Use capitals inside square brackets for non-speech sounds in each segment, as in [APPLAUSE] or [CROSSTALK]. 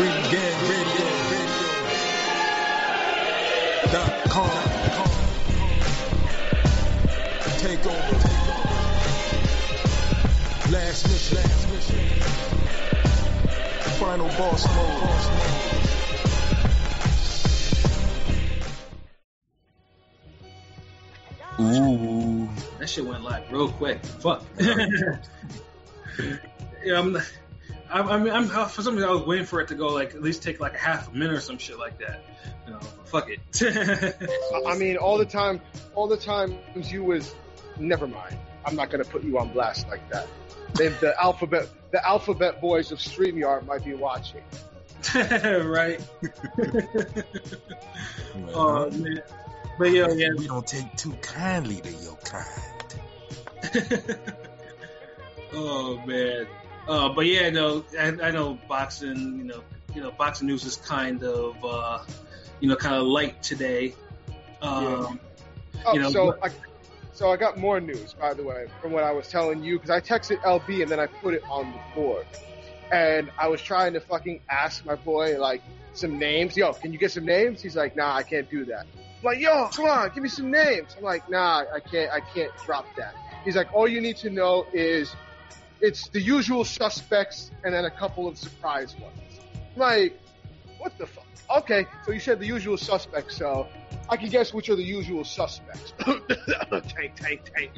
Regain Radio. Dot com. Take over. Last mission. Last mission. Final boss mode. Ooh. That shit went live real quick. Fuck. [LAUGHS] yeah, I'm, I, I mean, I'm for some reason I was waiting for it to go like at least take like a half a minute or some shit like that. You know, fuck it. [LAUGHS] I mean, all the time, all the times you was, never mind. I'm not gonna put you on blast like that. They, the alphabet, the alphabet boys of StreamYard might be watching. [LAUGHS] right. [LAUGHS] oh man. But yeah, yeah. We don't take too kindly to your kind. oh man. Uh, but yeah, no, I, I know boxing. You know, you know, boxing news is kind of, uh, you know, kind of light today. Um, Oh, You know, so I, so I got more news, by the way, from what I was telling you, because I texted LB and then I put it on the board, and I was trying to fucking ask my boy like some names. Yo, can you get some names? He's like, Nah, I can't do that. I'm like, Yo, come on, give me some names. I'm like, Nah, I can't, I can't drop that. He's like, All you need to know is it's the usual suspects and then a couple of surprise ones. Like, what the fuck? Okay, so you said the usual suspects, so I can guess which are the usual suspects. [COUGHS] tank, tank, tank.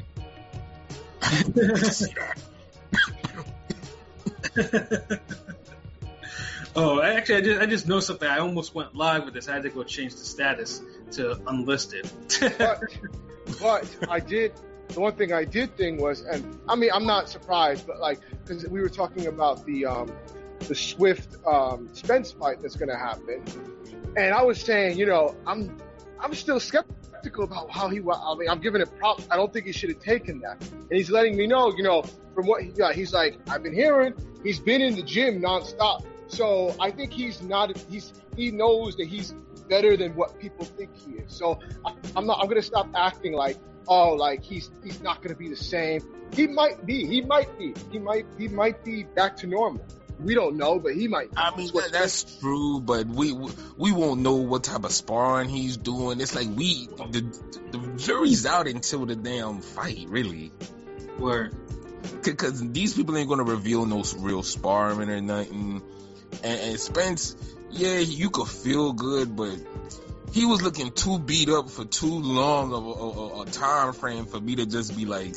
[LAUGHS] oh, actually, I just I just know something. I almost went live with this. I had to go change the status to unlisted. [LAUGHS] But, but I did. The one thing I did thing was, and I mean, I'm not surprised, but like, because we were talking about the um, the Swift um, Spence fight that's going to happen, and I was saying, you know, I'm I'm still skeptical about how he. I mean, I'm giving it props. I don't think he should have taken that, and he's letting me know, you know, from what he, yeah, he's like, I've been hearing he's been in the gym nonstop, so I think he's not. He's he knows that he's better than what people think he is. So I, I'm not. I'm gonna stop acting like oh, like he's he's not gonna be the same. He might be. He might be. He might he might be back to normal. We don't know, but he might. I mean, that, that's true, but we we won't know what type of sparring he's doing. It's like we the the jury's out until the damn fight, really. Where Because these people ain't gonna reveal no real sparring or nothing. And, and Spence, yeah, you could feel good, but he was looking too beat up for too long of a, a, a time frame for me to just be like,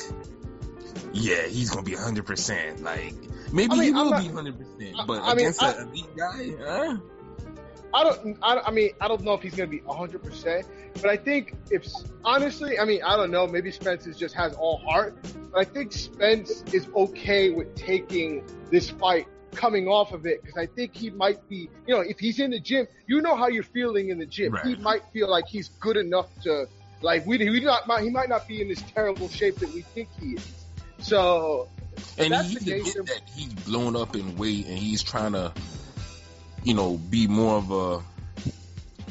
yeah, he's gonna be hundred percent. Like maybe I mean, he will not- be hundred percent, but I mean, against I- an elite guy, huh? I don't. I, I mean, I don't know if he's gonna be 100, percent but I think if honestly, I mean, I don't know. Maybe Spence is just has all heart, but I think Spence is okay with taking this fight coming off of it because I think he might be. You know, if he's in the gym, you know how you're feeling in the gym. He might feel like he's good enough to like we. We not. He might not be in this terrible shape that we think he is. So And That's he the case. get that he's blown up in weight and he's trying to, you know, be more of a,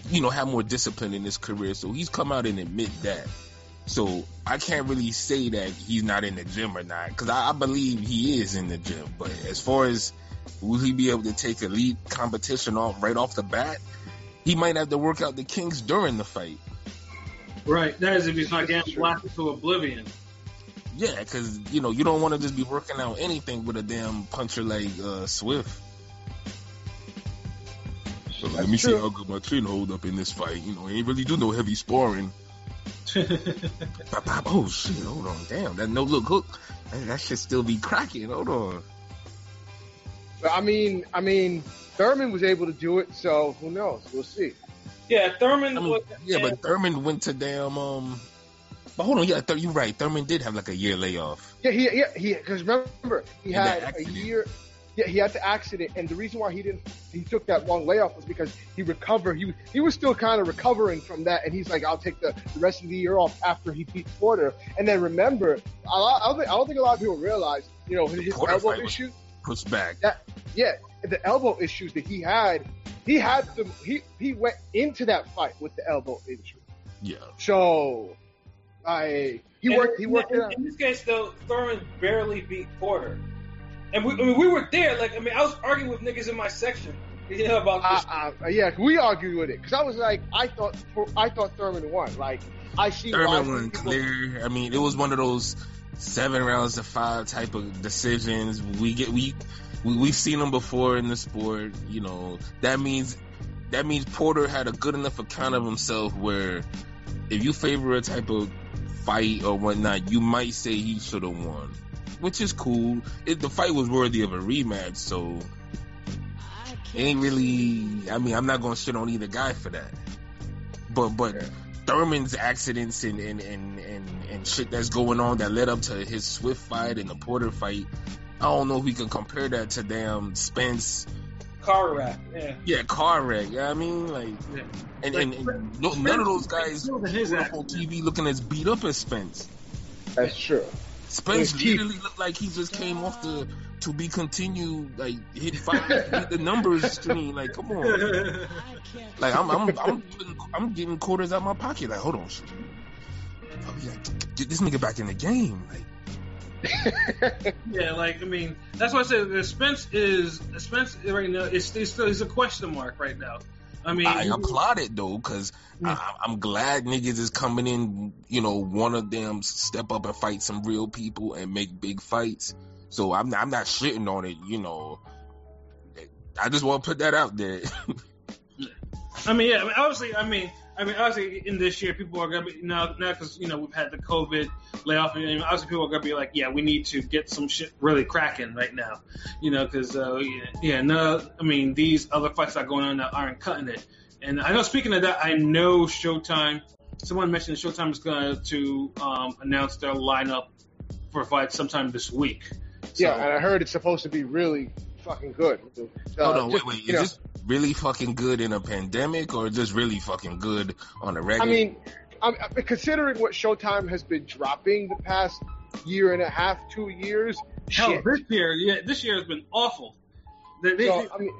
you know, have more discipline in his career. So he's come out and admit that. So I can't really say that he's not in the gym or not because I, I believe he is in the gym. But as far as will he be able to take elite competition off right off the bat, he might have to work out the kinks during the fight. Right. That is if he's not getting blasted to oblivion. Yeah, because you know you don't want to just be working out anything with a damn puncher like uh, Swift. So let That's me see how good my chin hold up in this fight. You know, I ain't really do no heavy sparring. [LAUGHS] Oh shit! Hold on, damn that no look hook. That, that should still be cracking. Hold on. But I mean, I mean, Thurman was able to do it, so who knows? We'll see. yeah, Thurman I mean, was. yeah, but Thurman went to damn um. But hold on, yeah, Thur- you're right. Thurman did have like a year layoff. Yeah, he, yeah, he, because remember, he And had a year. Yeah, he had the accident, and the reason why he didn't, he took that long layoff was because he recovered. He he was still kind of recovering from that, and he's like, I'll take the, the rest of the year off after he beat Porter. And then remember, a lot, I don't think I don't think a lot of people realize, you know, his elbow fight was- issue. Pushed back. That yeah, the elbow issues that he had, he had some. He he went into that fight with the elbow injury. Yeah. So, I he And worked he worked in, in this case, though, Thurman barely beat Porter, and we, I mean, we were there. Like, I mean, I was arguing with niggas in my section Yeah, about this. Uh, uh, yeah, we argued with it because I was like, I thought I thought Thurman won. Like I see Thurman won clear. I mean, it was one of those seven rounds to five type of decisions. We get we, we we've seen them before in the sport. You know that means that means Porter had a good enough account of himself where if you favor a type of fight or whatnot, you might say he should have won, which is cool. It, the fight was worthy of a rematch, so ain't really. I mean, I'm not gonna shit on either guy for that. But but Yeah. Thurman's accidents and and, and and and shit that's going on that led up to his Swift fight and the Porter fight. I don't know if we can compare that to damn Spence. car wreck. Yeah. Yeah, car wreck. Yeah, I mean, like, Yeah. and, and, and no, none of those guys Spence was in his were on TV looking as beat up as Spence. That's true. Spence His literally looked like he just came off the to be continued, like hit five, hit the numbers screen. Like, come on. Like I'm I'm I'm putting, I'm getting quarters out my pocket. Like, hold on, shit. I'll be like, get this nigga back in the game. Like, [LAUGHS] yeah, like I mean, that's why I said Spence is Spence right now. It's, it's still he's a question mark right now. I mean, I applaud it though, cause I, I'm glad niggas is coming in. You know, one of them step up and fight some real people and make big fights. So I'm I'm not shitting on it. You know, I just want to put that out there. [LAUGHS] I mean, yeah. I mean, obviously, I mean, I mean, obviously, in this year, people are gonna be now, now because you know we've had the COVID layoff, and obviously, people are gonna be like, yeah, we need to get some shit really cracking right now, you know, because uh, yeah, yeah, no, I mean, these other fights that are going on that aren't cutting it. And I know, speaking of that, I know Showtime. Someone mentioned Showtime is going to um, announce their lineup for fights sometime this week. So, Yeah, and I heard it's supposed to be really fucking good. Uh, Hold on, just, wait, wait. you Is know, this really fucking good in a pandemic, or just really fucking good on a regular? I mean, I'm- considering what Showtime has been dropping the past year and a half, two years, hell, shit. this year, yeah, this year has been awful. They, they, So, I mean,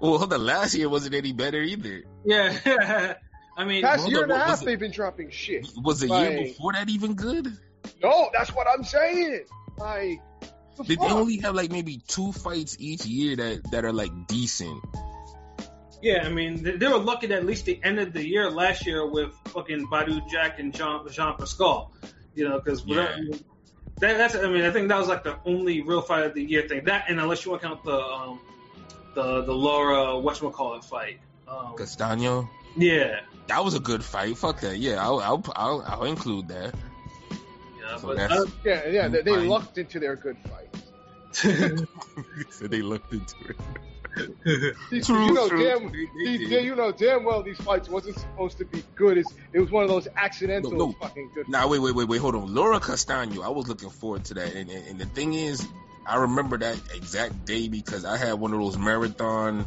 well, the. Last year wasn't any better either. yeah, [LAUGHS] I mean, past Hold year and a half was it? they've been dropping shit. Was the Like- year before that even good? No, that's what I'm saying. Like, the Did they only have like maybe two fights each year that that are like decent? Yeah, I mean, they, they were lucky that at least they ended the year last year with fucking Badou Jack and Jean, Jean Pascal. You know, because Yeah. that, that's, I mean, I think that was like the only real fight of the year thing. That, and unless you want to count the, um, the, the Lara, whatchamacallit fight. Um, Castano, yeah. that was a good fight. Fuck that. Yeah, I'll I'll I'll, I'll include that. Yeah, So but, uh, Yeah, yeah, they, they lucked into their good fights. [LAUGHS] so they looked into it. [LAUGHS] These- True, you know true. damn, these, you know damn well these fights wasn't supposed to be good. It's, it was one of those accidental No, no. fucking good. Now wait, wait, wait, wait. Hold on. Lara Castano. I was looking forward to that, and, and, and the thing is, I remember that exact day because I had one of those marathon.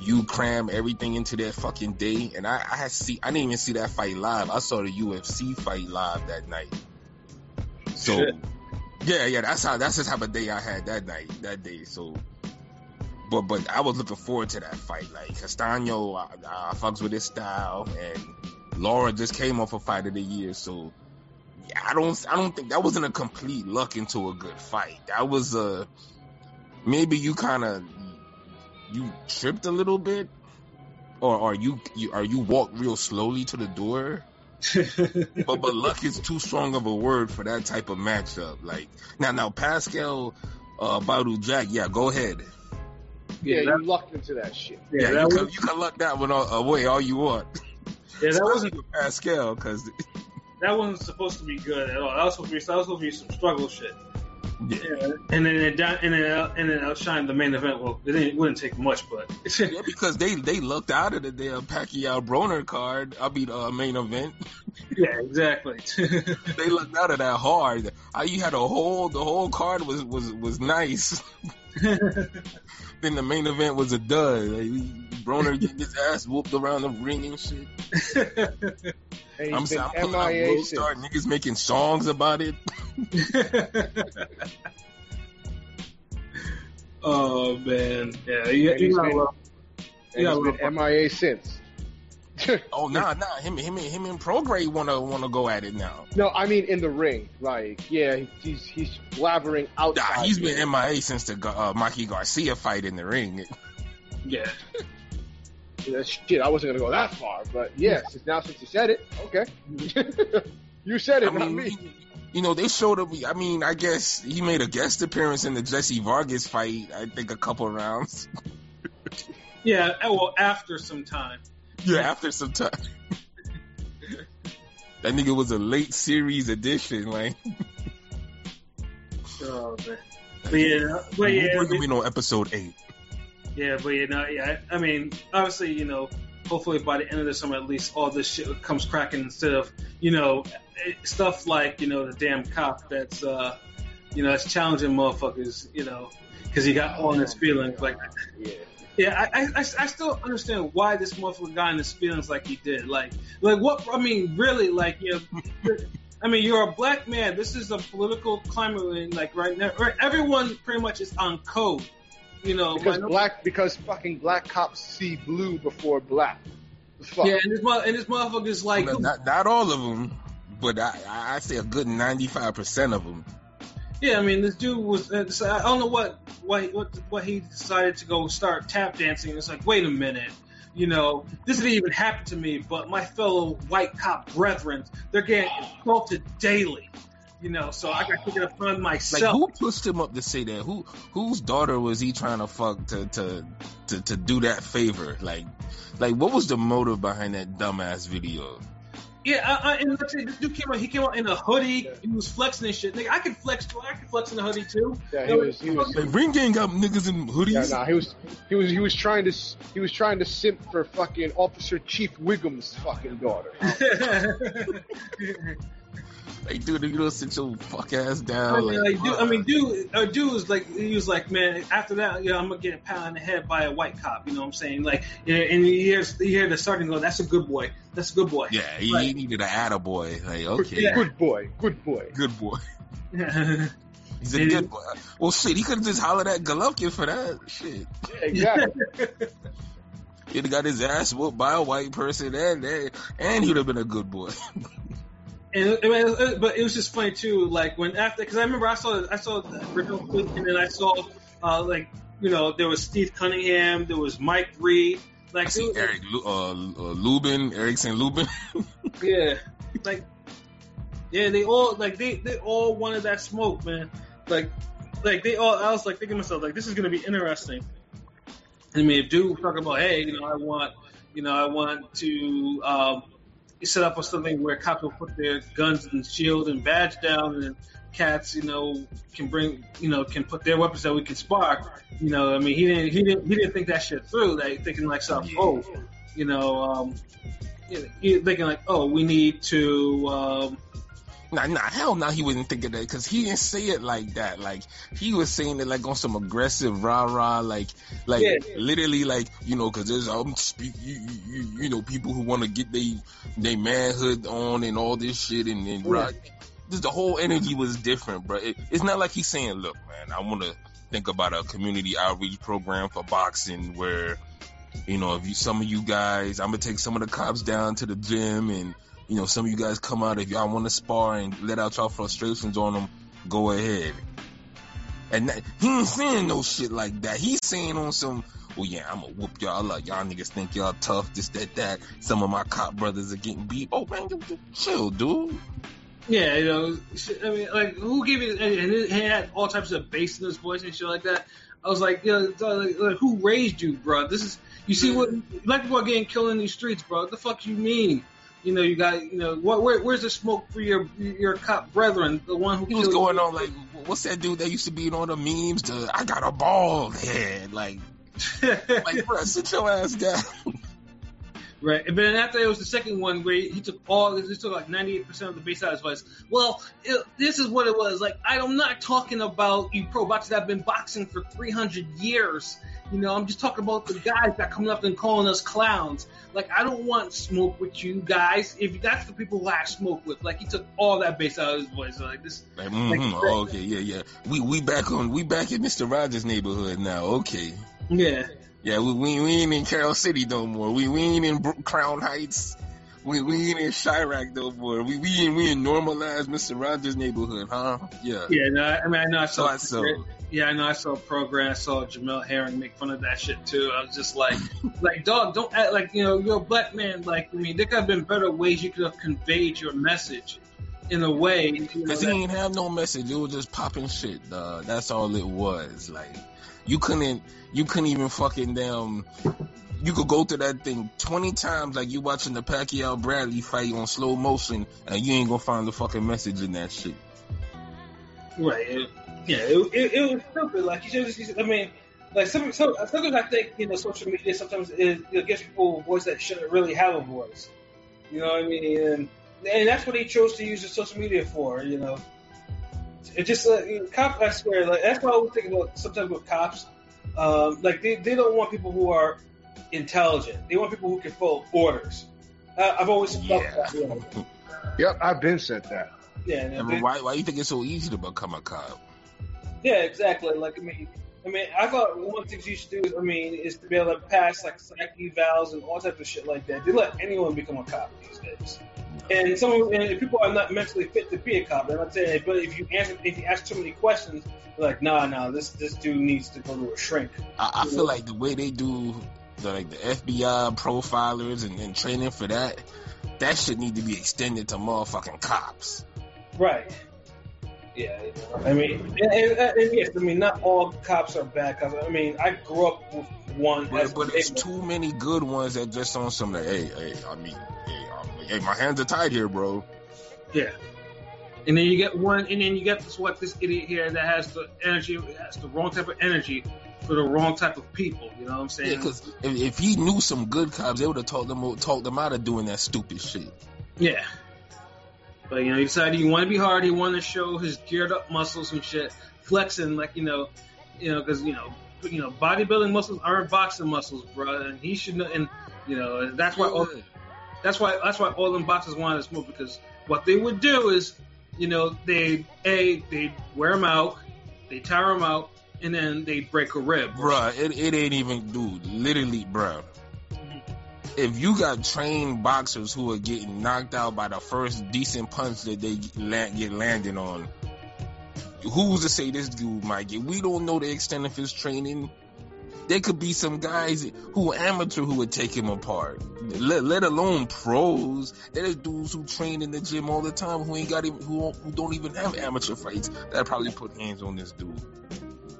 You cram everything into that fucking day, and I, I had see. I didn't even see that fight live. I saw the UFC fight live that night. So, Shit. yeah, yeah. That's how. That's the type of day I had that night, that day. So, but but I was looking forward to that fight. Like Castano, I, I fucks with his style, and Lara just came off a fight of the year. So, yeah, I don't I don't think that wasn't a complete luck into a good fight. That was a maybe you kind of you tripped a little bit, or are you, you or you walked real slowly to the door. But but luck is too strong of a word for that type of matchup. Like now now Pascal uh Badou Jack, yeah, go ahead. yeah, that- you lucked into that shit. yeah, Yeah, that you, was, can, you can luck that one all, away all you want. yeah, that wasn't with Pascal because [LAUGHS] that wasn't supposed to be good at all. That was supposed to be that was supposed to be some struggle shit. Yeah. And then it and then and then outshined the main event. Well, it, didn't, it wouldn't take much, but [LAUGHS] Yeah, because they they lucked out of the damn Pacquiao Broner card. I mean, uh, main event. [LAUGHS] yeah, exactly. [LAUGHS] They lucked out of that hard. I, you had a whole the whole card was was was nice. then the main event was a dud. Like, Broner getting his ass whooped around the ring and shit. And I'm, he's saying, I'm been pulling out MIA World Star niggas making songs about it. [LAUGHS] oh man, yeah, you, And you he's gotta been- Yeah, he's been MIA since. [LAUGHS] Oh nah nah him him and him and Prograde wanna wanna go at it now. no, I mean in the ring. Like, yeah, he's he's blabbering Nah, outside. he's been MIA since the uh, Mikey Garcia fight in the ring. Yeah. [LAUGHS] Yeah, shit, I wasn't gonna go that far, but yeah, since now since you said it, okay. [LAUGHS] you said it, I not mean, me. you- you know, they showed up. I mean, I guess he made a guest appearance in the Jesse Vargas fight. I think a couple rounds. [LAUGHS] Yeah. uh, Well, after some time. Yeah, after some time. [LAUGHS] that nigga was a late series addition. Like, Oh, man. But yeah, but we'll yeah, bring him in on episode eight. Yeah, but you know, yeah, I mean, obviously, you know, hopefully by the end of the summer, at least all this shit comes cracking instead of, you know, eh, stuff like, you know, the damn cop that's, uh, you know, that's challenging motherfuckers, you know, because he got all in his feelings. Like, Yeah. yeah, I, I, I still understand why this motherfucker got in his feelings like he did. Like, like what? I mean, really, like, you know, [LAUGHS] I mean, you're a black man. This is a political climate, like right now, right, everyone pretty much is on code. You know, Because like, black, because fucking black cops see blue before black. Fuck? Yeah, and this mo- and this motherfucker's like, Well, not, not all of them, but I, I I say a good ninety five percent of them. yeah, I mean, this dude was. Uh, so I don't know what what what what he decided to go start tap dancing. It's like, wait a minute, you know, this didn't even happen to me, but my fellow white cop brethren, they're getting assaulted daily, you know. So I got to take it upon Like, who pushed him up to say that? Who whose daughter was he trying to fuck to to to, to do that favor? Like, like what was the motive behind that dumbass video? Yeah, I, I, and let's say this dude came out. He came out in a hoodie. He was flexing and shit. Nigga, I could flex. I could flex in a hoodie too. Yeah, he was, he was, Like, Ring Gang got niggas in yeah, hoodies. nah, he was, he was, he was trying to, he was trying to simp for fucking Officer Chief Wiggum's fucking daughter. [LAUGHS] [LAUGHS] Like, dude, you know, sit your fuck ass I down. mean, like, like, dude, I mean, dude, uh, dude was like, he was like, man, after that, you know, I'm gonna get a pound in the head by a white cop. You know what I'm saying? Like, yeah, and he hears, he hear the sergeant go, "That's a good boy. That's a good boy." yeah, he, he Right. needed an attaboy. Like, okay, Yeah. Good boy, good boy. good boy. [LAUGHS] He's a good boy. Well, shit, he could have just hollered at Golovkin for that. Shit. Yeah, exactly. [LAUGHS] He'd have got his ass whooped by a white person, and and, and he'd have been a good boy. [LAUGHS] And it, but it was just funny too. Like when after, because I remember I saw I saw the original clip, and then I saw uh, like you know there was Steve Cunningham, there was Mike Reed, I like see it was- Eric uh, uh, Lubin, Erickson Lubin. [LAUGHS] yeah, like yeah, they all like they they all wanted that smoke, man. Like like they all. I was like thinking to myself like this is gonna be interesting. I mean, if dude was talking about hey, you know, I want you know I want to um, set up on something where cops will put their guns and shield and badge down and cats, you know, can bring, you know, can put their weapons that we can spark. You know, I mean, he didn't, he didn't, he didn't think that shit through. Like thinking like something, oh, you know, um, you know, thinking like, oh, we need to, um, Nah, nah, hell no, he wouldn't thinking that because he didn't say it like that. Like he was saying it like on some aggressive rah rah, like like Yeah. literally like you know because there's um speak you, you you know people who want to get they they manhood on and all this shit and and rock. Just the whole energy was different, bro. It, it's not like he's saying, look, man, I want to think about a community outreach program for boxing where you know if you some of you guys, I'm gonna take some of the cops down to the gym and you know, some of you guys come out if y'all want to spar and let out y'all frustrations on them, go ahead. And that, he ain't saying no shit like that. He's saying on some, well, yeah, I'm gonna whoop y'all up. Y'all niggas think y'all tough, this, that, that. Some of my cop brothers are getting beat. Oh man, you- you chill, dude. yeah, you know, I mean, like who gave you, And he had all types of bass in his voice and shit like that. I was like, yeah, it's like, like, who raised you, bro? This is, you see what, black people are getting killed in these streets, bro. What the fuck you mean? You know, you got, you know, what, where, where's the smoke for your your cop brethren, the one who He was going you? on like, what's that dude that used to be on the memes? The I got a bald head. Like, [LAUGHS] like, bro, sit your ass down. Right, but then after it was the second one where he took all, he took like ninety eight percent of the bass out of his voice. Well, it, this is what it was. Like, I'm not talking about you pro boxers that have been boxing for three hundred years. You know, I'm just talking about the guys that coming up and calling us clowns. Like, I don't want smoke with you guys. If that's the people who I smoke with, like, he took all that bass out of his voice. Like this, Like, mm-hmm, oh, okay, yeah, yeah. We we back on we back in Mister Rogers' neighborhood now. Okay. yeah. Yeah, we, we, we ain't in Carol City no more. We, we ain't in Crown Heights. We, we ain't in Chiraq no more. We, we in, we in normalized Mr. Rogers neighborhood, huh? Yeah. Yeah, no, I mean, I know I saw. I so Yeah, I know. I saw a program. I saw Jamel Herring make fun of that shit too. I was just like, [LAUGHS] like, dog, don't act like you know you're a black man. Like, I mean, there could have been better ways you could have conveyed your message in a way. You know, Cause he that- ain't have no message. It was just popping shit. Dog. That's all it was. Like you couldn't, you couldn't even fucking damn. You could go through that thing twenty times, like you watching the Pacquiao Bradley fight on slow motion, and you ain't gonna find the fucking message in that shit. Right. Yeah, it, it, it was stupid. Like you just. I mean, like some, some, sometimes I think you know social media sometimes it, it gives people a voice that shouldn't really have a voice. You know what I mean? And and that's what they chose to use the social media for. You know, it just uh, you know, cop. I swear, like that's why I always think about sometimes with cops. Um, like they, they don't want people who are intelligent. They want people who can follow orders. I, I've always felt Yeah. that. You? Yep, I've been said that. Yeah, and I mean, why, why you think it's so easy to become a cop? Yeah, exactly. Like I mean, I mean, I thought one of the things you should do, is, I mean, is to be able to pass like psych evals and all types of shit like that. They let anyone become a cop these days. And some and people are not mentally fit to be a cop. I'm not saying, but if you answer, if you ask too many questions, like, nah, nah, this this dude needs to go to a shrink. I, I feel like the way they do the like the FBI profilers and, and training for that, that should need to be extended to motherfucking cops. Right. Yeah, I mean, and, and, and yes, I mean, not all cops are bad cops. I mean, I grew up with one. But, but it's too many good ones that just on some like, hey, hey, I mean, hey, hey, my hands are tied here, bro. Yeah. And then you get one, and then you get this what this idiot here that has the energy, has the wrong type of energy for the wrong type of people. You know what I'm saying? Yeah, because if, if he knew some good cops, they would have talked them talked them out of doing that stupid shit. Yeah. But you know, he decided he wanted to be hard. He wanted to show his geared up muscles and shit, flexing like you know, you know, because you know, you know, bodybuilding muscles aren't boxing muscles, bro. And he should know. And you know, that's why all, that's why that's why all them boxers wanted to smoke because what they would do is, you know, they a they wear them out, they tire them out, and then they break a rib. Bruh, it, it ain't even, dude, literally, bruh. If you got trained boxers who are getting knocked out by the first decent punch that they get landed on, who's to say this dude might get? We don't know the extent of his training. There could be some guys who are amateur who would take him apart. Let, let alone pros. There's dudes who train in the gym all the time who ain't got even who, who don't even have amateur fights that probably put hands on this dude.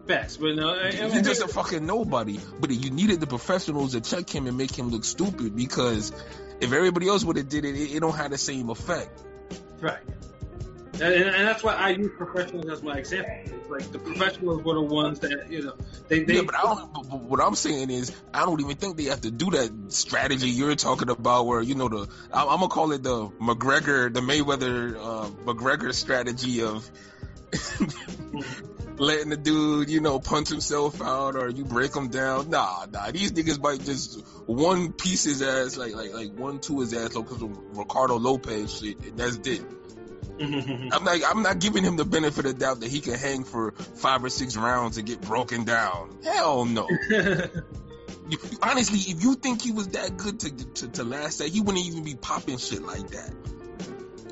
Facts, but no, I, I He's just a fucking nobody. But you needed the professionals to check him and make him look stupid because if everybody else would have did it, it, it don't have the same effect. Right. And, and that's why I use professionals as my example. It's like the professionals were the ones that you know they they yeah, but I don't. But, what I'm saying is, I don't even think they have to do that strategy you're talking about, where you know the I, I'm gonna call it the McGregor, the Mayweather uh, McGregor strategy of [LAUGHS] letting the dude, you know, punch himself out or you break him down. Nah, nah, these niggas might just one piece his ass, like like like one two his ass, like Ricardo Lopez shit, and that's it. I'm not. I'm not giving him the benefit of doubt that he can hang for five or six rounds and get broken down. Hell no. [LAUGHS] You- honestly, if you think he was that good to, to to last that, he wouldn't even be popping shit like that.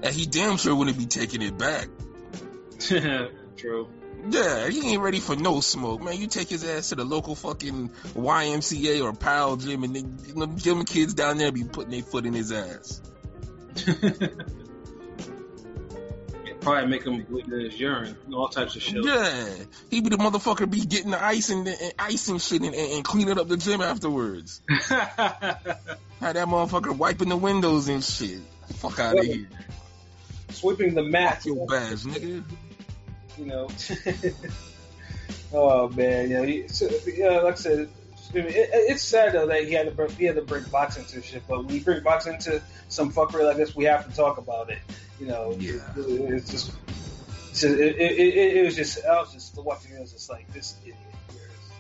And he damn sure wouldn't be taking it back. [LAUGHS] True. Yeah, he ain't ready for no smoke, man. You take his ass to the local fucking YMCA or PAL gym, and know, them kids down there be putting their foot in his ass. [LAUGHS] Probably make him bleed in his urine, all types of shit. Yeah, he be the motherfucker be getting the ice and, and ice and shit and, and, cleaning up the gym afterwards. [LAUGHS] Had that motherfucker wiping the windows and shit. Fuck out of here. Sweeping the mat, Your badge, nigga. you know. [LAUGHS] oh man, yeah. He, so, yeah, like I said, I mean, it, it's sad though that he had to bring, he had to bring boxing to shit. But when you bring boxing to some fuckery like this, we have to talk about it. You know, Yeah. it, it's just. It's just it, it, it, was just I was just watching it. I was just like this idiot. here is-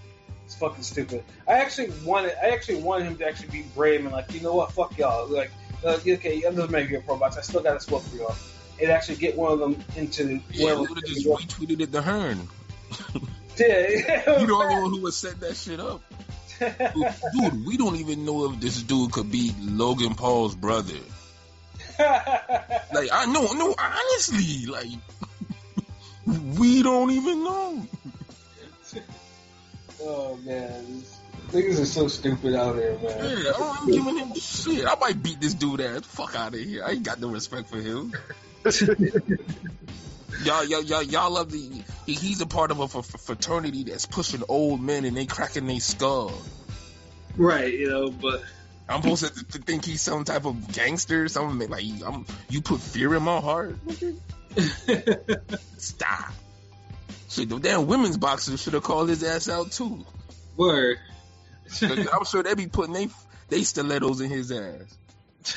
It's fucking stupid. I actually wanted I actually wanted him to actually be brave and like you know what fuck y'all like uh, okay I'm just making a pro box I still got to smoke for y'all and actually get one of them into Yeah, would have just retweeted it to Hearn. yeah, [LAUGHS] You the only [LAUGHS] one who would set that shit up. Dude, we don't even know if this dude could be Logan Paul's brother. Like, I know, no, honestly, like, [LAUGHS] we don't even know. [LAUGHS] Oh man, niggas are so stupid out here, man. Yeah, I'm, I'm giving him shit. I might beat this dude ass. Fuck out of here. I ain't got no respect for him. [LAUGHS] Y'all, y'all, y'all, y'all love the. He, he's a part of a f- fraternity that's pushing old men and they cracking their skull. Right, you know, but I'm supposed to, to think he's some type of gangster, or something like I'm. You put fear in my heart. [LAUGHS] Stop. Shit, the damn women's boxers should have called his ass out too. word. I'm [LAUGHS] sure they'd be putting they they stilettos in his ass. [LAUGHS]